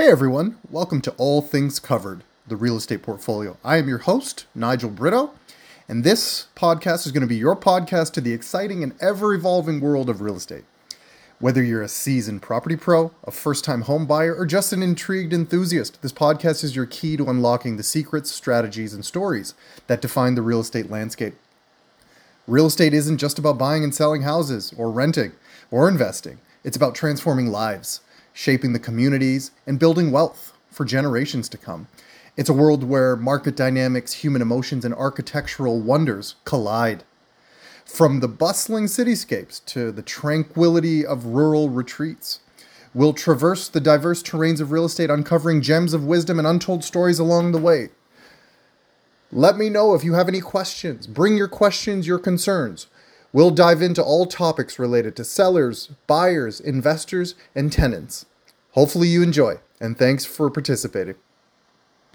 Hey everyone, welcome to All Things Covered, the real estate portfolio. I am your host, Nigel Brito, and this podcast is going to be your podcast to the exciting and ever evolving world of real estate. Whether you're a seasoned property pro, a first time home buyer, or just an intrigued enthusiast, this podcast is your key to unlocking the secrets, strategies, and stories that define the real estate landscape. Real estate isn't just about buying and selling houses, or renting, or investing, it's about transforming lives shaping the communities, and building wealth for generations to come. It's a world where market dynamics, human emotions, and architectural wonders collide. From the bustling cityscapes to the tranquility of rural retreats, we'll traverse the diverse terrains of real estate, uncovering gems of wisdom and untold stories along the way. Let me know if you have any questions. Bring your questions, your concerns. We'll dive into all topics related to sellers, buyers, investors, and tenants. Hopefully, you enjoy, and thanks for participating.